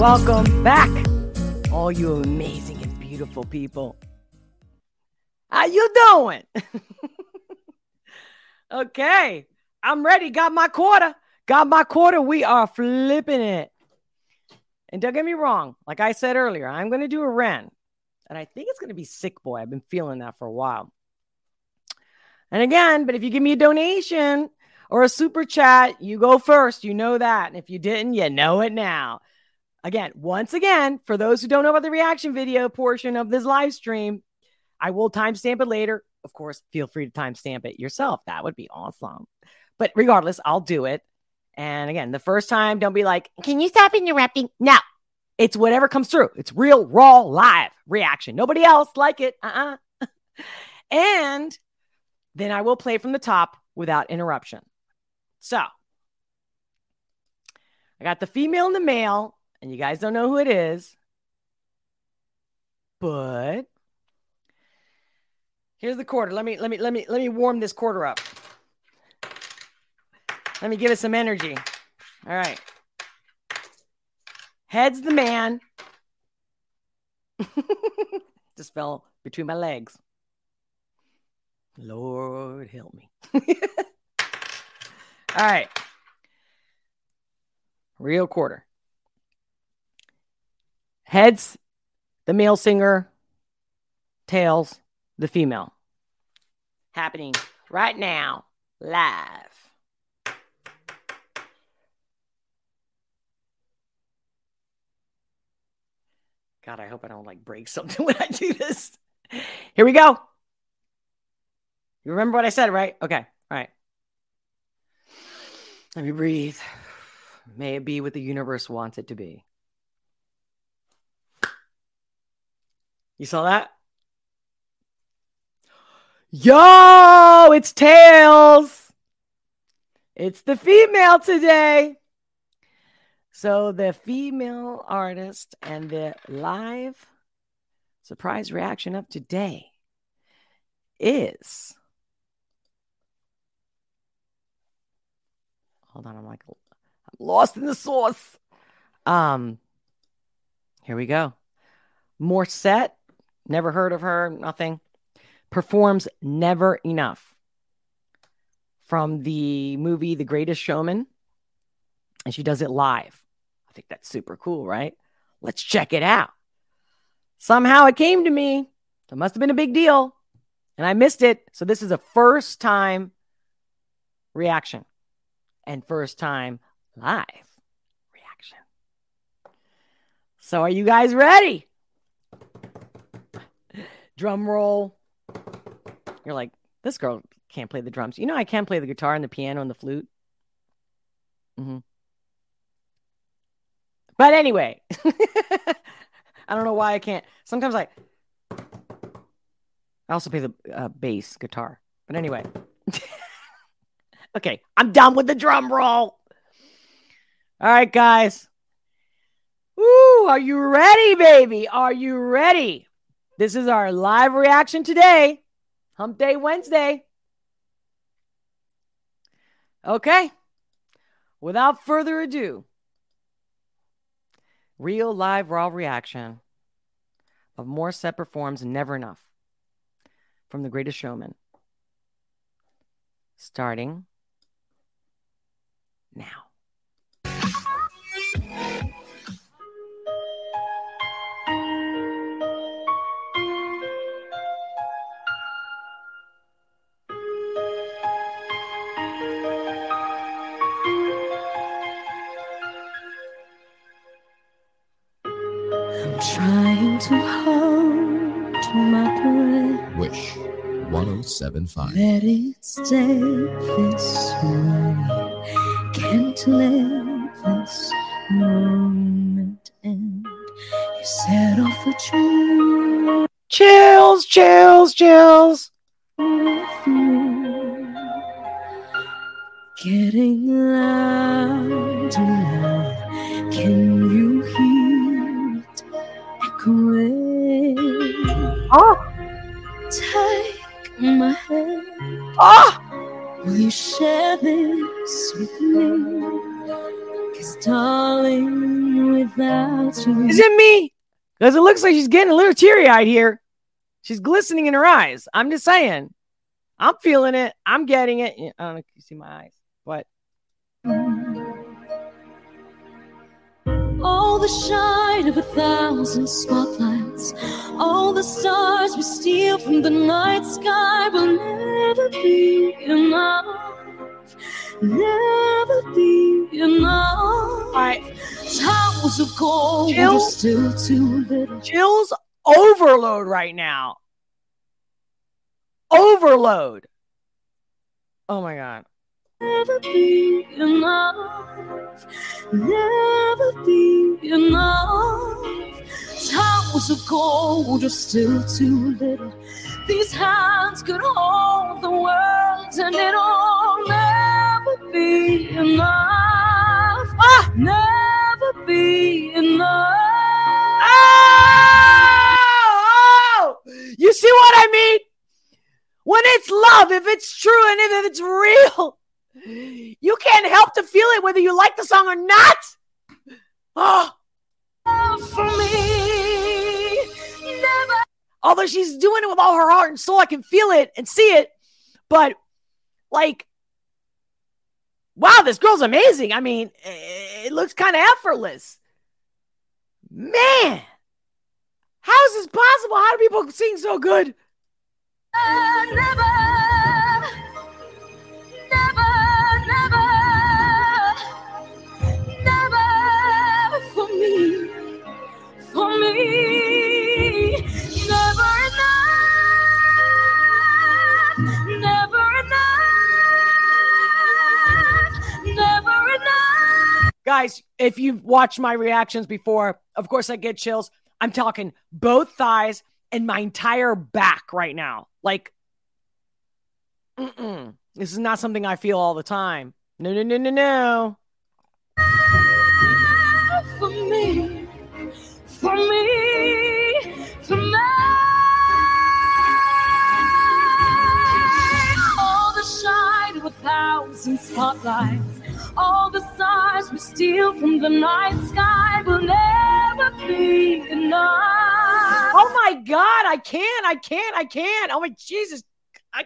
Welcome back, all you amazing and beautiful people. How you doing? okay, I'm ready. Got my quarter. Got my quarter. We are flipping it. And don't get me wrong. Like I said earlier, I'm going to do a Ren. And I think it's going to be Sick Boi. I've been feeling that for a while. And again, but if you give me a donation or a super chat, you go first. You know that. And if you didn't, you know it now. Again, once again, for those who don't know about the reaction video portion of this live stream, I will timestamp it later. Of course, feel free to timestamp it yourself. That would be awesome. But regardless, I'll do it. And again, the first time, don't be like, can you stop interrupting? No, it's whatever comes through. It's real, raw, live reaction. Nobody else like it. Uh uh and then I will play from the top without interruption. So I got the female and the male, and you guys don't know who it is. But here's the quarter. Let me let me let me let me warm this quarter up. Let me give it some energy. All right. Head's the man. Just fell between my legs. Lord help me. All right. Real quarter. Heads, the male singer. Tails, the female. Happening right now, live. God, I hope I don't like break something when I do this. Here we go. You remember what I said, right? Okay. All right. Let me breathe. May it be what the universe wants it to be. You saw that? Yo, it's Tails. It's the female today. So the female artist and the live surprise reaction of today is hold on i'm like i'm lost in the sauce um here we go Morissette never heard of her nothing performs never enough from the movie the greatest showman and she does it live I think that's super cool, right? Let's check it out. Somehow it came to me. It must have been a big deal. And I missed it. So this is a first time reaction and first time live reaction. So are you guys ready? Drum roll. You're like, this girl can't play the drums. You know, I can play the guitar and the piano and the flute. Mm-hmm. But anyway, I don't know why I can't. Sometimes I, I also play the uh, bass guitar. But anyway, okay, I'm done with the drum roll. All right, guys. Woo, are you ready, baby? Are you ready? This is our live reaction today, Hump Day Wednesday. Okay, without further ado, Real live raw reaction of Morissette performs Never Enough from The Greatest Showman. Starting now. 1075. Let it stay this way. Can't let this moment end. You set off a trail Chills, chills, chills. with me. Getting louder now. Can you hear it echoing? Ah. Oh, Take my hand. oh, ah! Will you share this with me? Cause darling, without you. Is it me? Because it looks like she's getting a little teary eyed here. She's glistening in her eyes. I'm just saying. I'm feeling it. I'm getting it. I don't know if you see my eyes, but All the shine of a thousand spotlights, all the stars we steal from the night sky will never be enough. Never be enough. all right. Towers of gold Jill? are still too little. Jill's overload right now. Overload. Oh my God. Never be enough. Never be enough. Towers of gold are still too little. These hands could hold the world, and it'll never be enough. Ah! Never be enough. Oh! You see what I mean? When it's love, if it's true and if it's real, you can't help to feel it whether you like the song or not. Oh, For me, never. although she's doing it with all her heart and soul, I can feel it and see it. But like, wow, this girl's amazing. I mean, it looks kind of effortless. Man, how is this possible? How do people sing so good? Never, never, Guys, if you've watched my reactions before, of course I get chills. I'm talking both thighs and my entire back right now. Like, mm-mm. this is not something I feel all the time. No, no, no, no, no. for me, for me, for me. All the shine of a thousand spotlights, all the stars we steal from the night sky will never be enough. Oh my God, I can't, I can't, I can't. Oh my Jesus. I,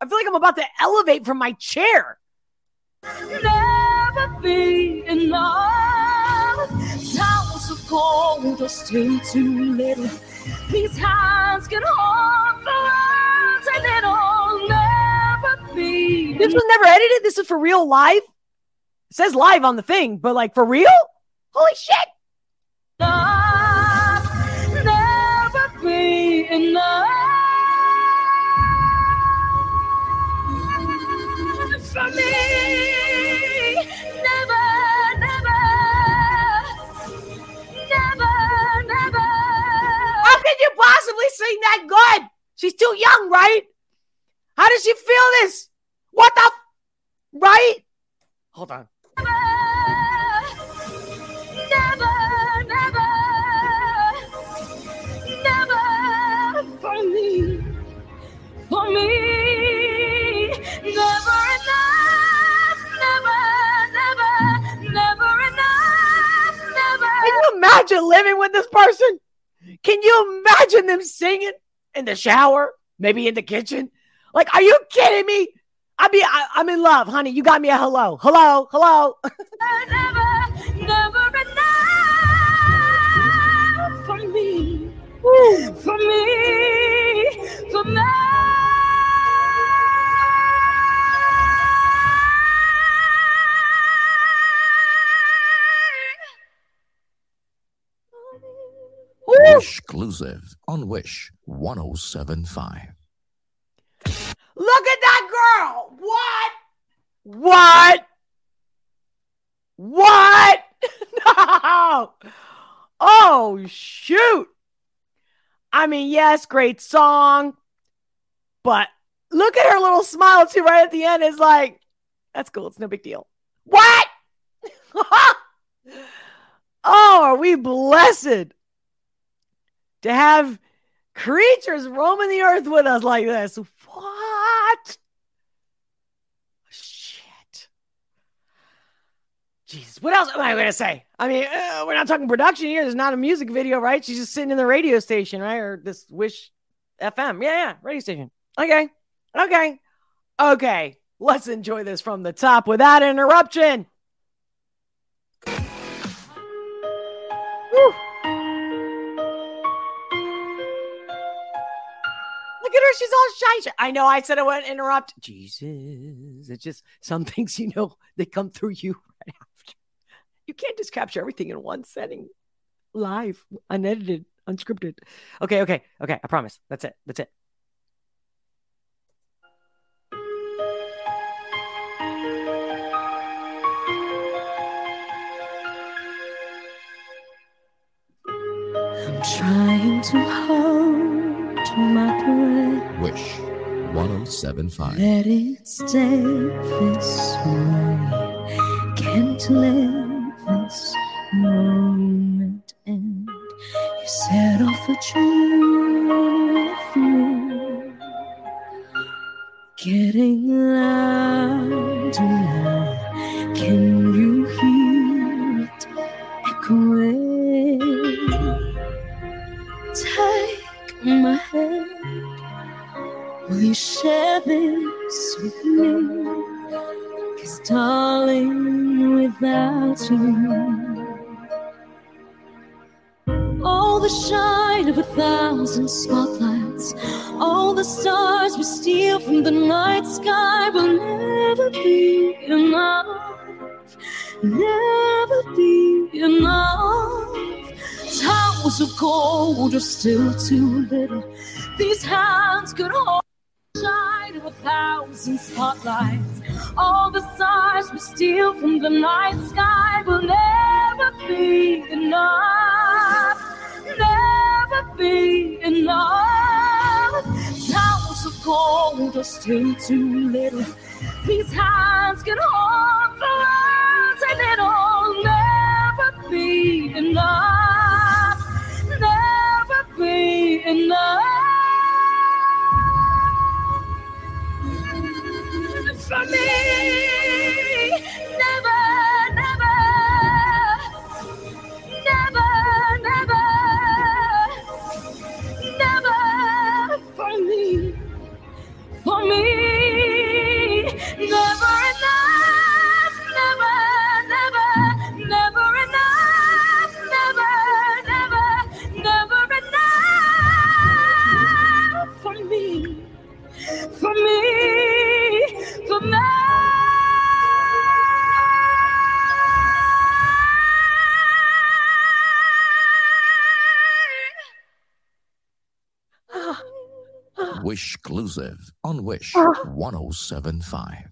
I feel like I'm about to elevate from my chair. never be enough. Towers of gold are still too little. These hands can hold the world, and it'll never be. This was never edited. This is for real live. It says live on the thing, but like for real? Holy shit. you possibly sing that good? She's too young, right? How does she feel this? What the? F- right? Hold on. Imagine living with this person? Can you imagine them singing in the shower? Maybe in the kitchen? Like, are you kidding me? I be, I, I'm in love, honey. You got me a hello, hello, hello. Wish 1075. Look at that girl. What? What? What? no. Oh, shoot. I mean, yes, great song. But look at her little smile, too, right at the end. It's like, that's cool. It's no big deal. What? oh, are we blessed to have creatures roaming the earth with us like this. What? Shit. Jesus, what else am I going to say? I mean, uh, we're not talking production here. There's not a music video, right? She's just sitting in the radio station, right? Or this Wish FM. Yeah, yeah, radio station. Okay. Okay. Okay. Let's enjoy this from the top without interruption. Woo. Look at her. She's all shy. I know I said I wouldn't interrupt. Jesus. It's just some things, you know, they come through you right after. You can't just capture everything in one setting, live, unedited, unscripted. Okay, okay, okay. I promise. That's it. That's it. I'm trying to. Wish 1075. Let it stay this way. Can't let this moment end. You set off a with me. Getting the shine of a thousand spotlights All the stars we steal from the night sky Will never be enough Never be enough Towers of gold are still too little These hands could hold the shine of a thousand spotlights. All the stars we steal from the night sky will never be enough. Be enough. Towers of gold are still too little. These hands can hold world, and it'll never be enough. Never be enough. for me. 1075.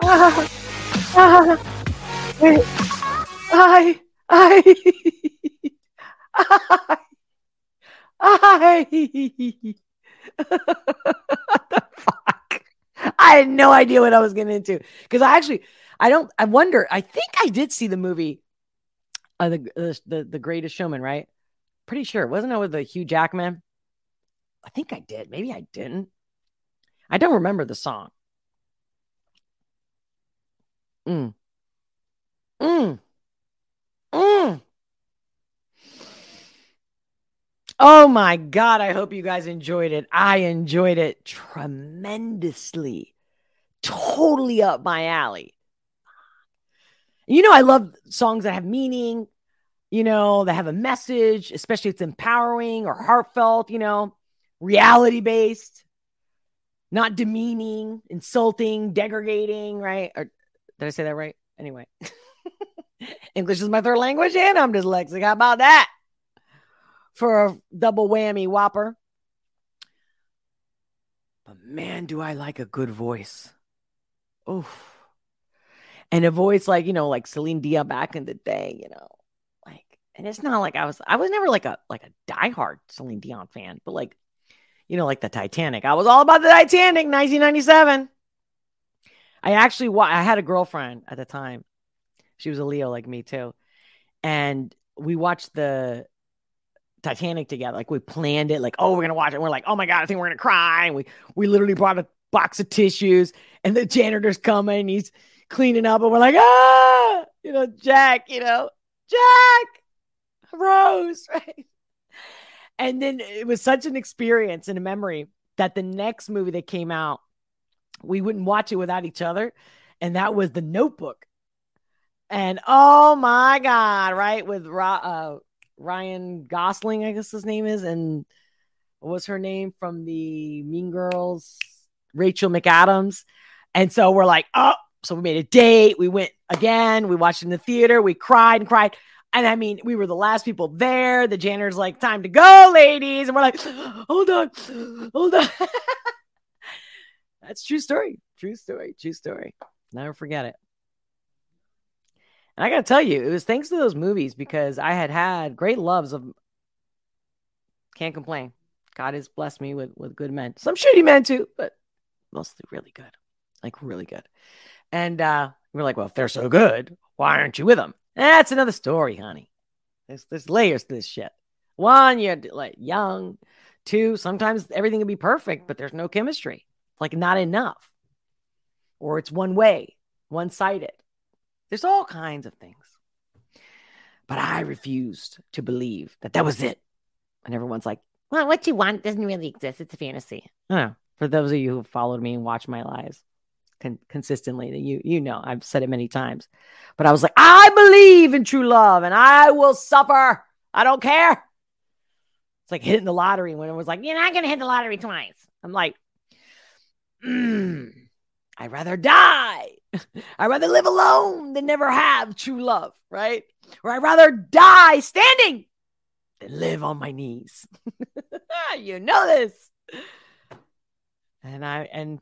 I, I, I, I? I had no idea what I was getting into because I actually, I don't, I wonder. I think I did see the movie, uh, the, the the the Greatest Showman, right? Pretty sure wasn't it with the Hugh Jackman? I think I did. Maybe I didn't. I don't remember the song. Mm. Mm. Mm. Oh my God. I hope you guys enjoyed it. I enjoyed it tremendously. Totally up my alley. You know, I love songs that have meaning, you know, that have a message, especially it's empowering or heartfelt, you know, reality based, not demeaning, insulting, degrading, right? Or did I say that right? Anyway, English is my third language and I'm dyslexic. How about that? For a double whammy whopper. But man, do I like a good voice. Oof. And a voice like, you know, like Celine Dion back in the day, you know. Like, and it's not like I was I was never like a like a diehard Celine Dion fan, but like, you know, like the Titanic. I was all about the Titanic, 1997. I actually I had a girlfriend at the time. She was a Leo like me too. And we watched the Titanic together. Like we planned it, like, oh, we're gonna watch it. we're like, oh my god, I think we're gonna cry. And we we literally brought a box of tissues, and the janitor's coming, he's cleaning up, and we're like, ah, you know, Jack, you know, Jack, Rose, right? And then it was such an experience and a memory that the next movie that came out, we wouldn't watch it without each other. And that was The Notebook. And oh my God, right? With uh, Ryan Gosling, I guess his name is. And what was her name from the Mean Girls? Rachel McAdams. And so we're like, oh, so we made a date. We went again. We watched in the theater. We cried and cried. And I mean, we were the last people there. The janitor's like, time to go, ladies. And we're like, hold on, hold on. That's true story. True story. True story. Never forget it. And I got to tell you, it was thanks to those movies because I had had great loves of. Can't complain. God has blessed me with with good men. Some shitty men too, but mostly really good, like really good. And uh, we're like, well, if they're so good, why aren't you with them? That's another story, honey. There's there's layers to this shit. One, you're like young. Two, sometimes everything can be perfect, but there's no chemistry. Like not enough. Or it's one way, one sided. There's all kinds of things. But I refused to believe that that was it. And everyone's like, well, what you want doesn't really exist. It's a fantasy. I know. For those of you who followed me and watched my lives, con- consistently. That you you know I've said it many times, but I was like, I believe in true love, and I will suffer. I don't care. It's like hitting the lottery when it was like, you're not gonna hit the lottery twice. I'm like, mm, I'd rather die. I'd rather live alone than never have true love, right? Or I'd rather die standing than live on my knees. you know this. And I and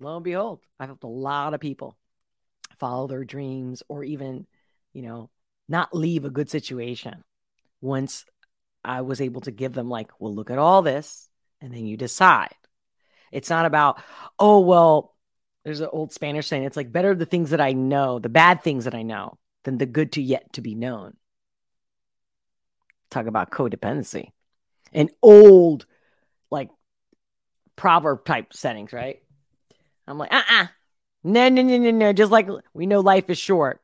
lo and behold, I've helped a lot of people follow their dreams or even, you know, not leave a good situation once I was able to give them, like, well, look at all this, and then you decide. It's not about, oh, well, there's an old Spanish saying, it's like better the things that I know, the bad things that I know, than the good to yet to be known. Talk about codependency and old, like, proverb type settings, right? I'm like, uh uh-uh. uh No, no, no, no, no. Just like we know life is short.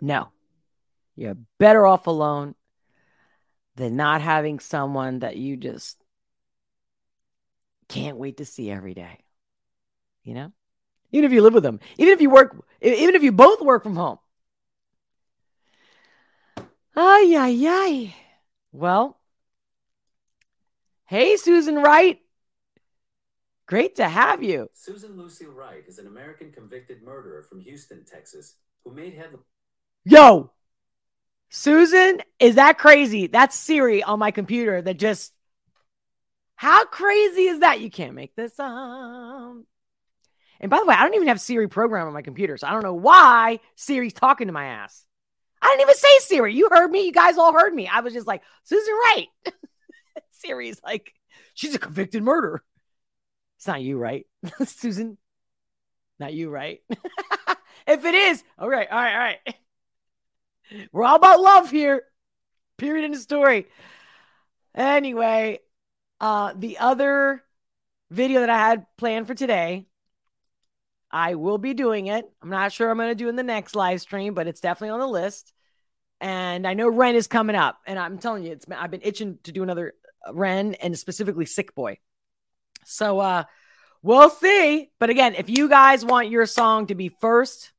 No. You're better off alone than not having someone that you just can't wait to see every day. You know? Even if you live with them, even if you work, even if you both work from home. Ay, ay, ay. Well, hey, Susan Wright. Great to have you. Susan Lucy Wright is an American convicted murderer from Houston, Texas, who made headlines. Yo, Susan, is that crazy? That's Siri on my computer that just. How crazy is that? You can't make this up. And by the way, I don't even have Siri programmed on my computer, so I don't know why Siri's talking to my ass. I didn't even say Siri. You heard me. You guys all heard me. I was just like, Susan Wright. Siri's like, she's a convicted murderer. It's not you, right? Susan? Not you, right? if it is, all right, all right, all right. We're all about love here. Period in the story. Anyway, uh, the other video that I had planned for today, I will be doing it. I'm not sure I'm going to do in the next live stream, but it's definitely on the list. And I know Ren is coming up, and I'm telling you, it's I've been itching to do another Ren and specifically Sick Boi. So uh we'll see. But again, if you guys want your song to be first,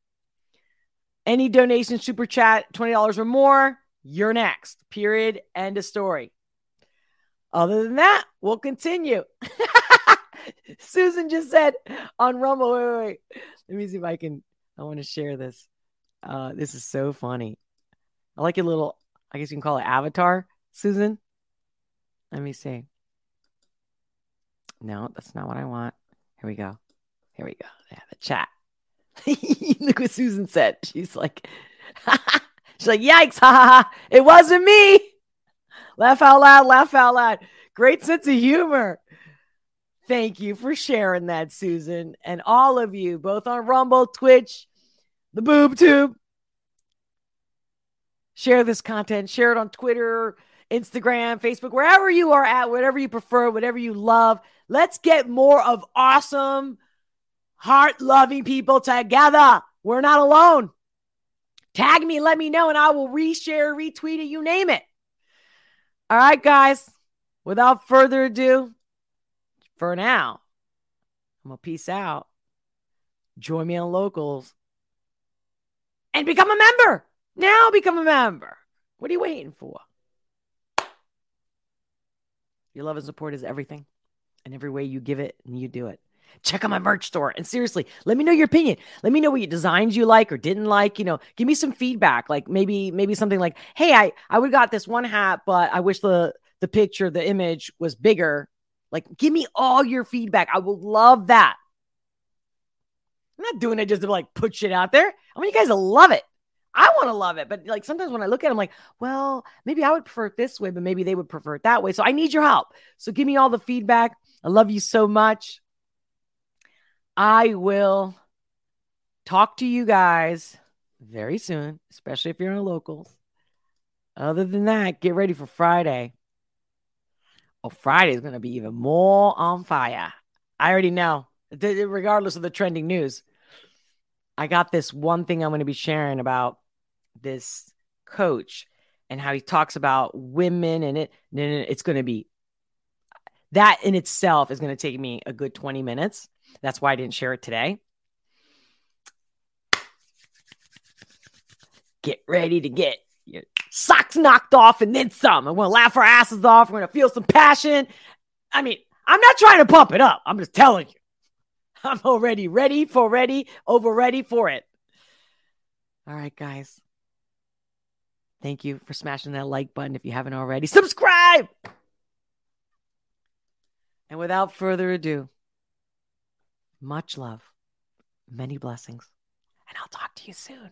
any donation super chat, $20 or more, you're next. Period. End of story. Other than that, we'll continue. Susan just said on Rumble. Wait, wait, wait. Let me see if I can. I want to share this. Uh, this is so funny. I like your little, I guess you can call it avatar, Susan. Let me see. No, that's not what I want. Here we go. Here we go. Yeah, the chat. Look what Susan said. She's like, she's like, yikes, ha ha ha. It wasn't me. Laugh out loud, laugh out loud. Great sense of humor. Thank you for sharing that, Susan. And all of you, both on Rumble, Twitch, the Boob Tube. Share this content, share it on Twitter, Instagram, Facebook, wherever you are at, whatever you prefer, whatever you love. Let's get more of awesome, heart loving people together. We're not alone. Tag me, let me know, and I will reshare, retweet it, you name it. All right, guys. Without further ado, for now, I'm going to peace out. Join me on locals and become a member. Now become a member. What are you waiting for? Your love and support is everything. And every way you give it and you do it. Check out my merch store. And seriously, let me know your opinion. Let me know what designs you like or didn't like. You know, give me some feedback. Like maybe, maybe something like, hey, I I would got this one hat, but I wish the the picture, the image was bigger. Like, give me all your feedback. I will love that. I'm not doing it just to like put shit out there. I want you guys to love it. I want to love it. But like sometimes when I look at it, I'm like, well, maybe I would prefer it this way, but maybe they would prefer it that way. So I need your help. So give me all the feedback. I love you so much. I will talk to you guys very soon, especially if you're in the locals. Other than that, get ready for Friday. Oh, Friday is going to be even more on fire. I already know, regardless of the trending news. I got this one thing I'm going to be sharing about this coach and how he talks about women and it it's going to be that in itself is going to take me a good 20 minutes that's why i didn't share it today get ready to get your socks knocked off and then some. I want to laugh our asses off. We're going to feel some passion. I mean, I'm not trying to pump it up. I'm just telling you. I'm already ready for ready, over ready for it. All right, guys. Thank you for smashing that like button if you haven't already. Subscribe! And without further ado, much love, many blessings, and I'll talk to you soon.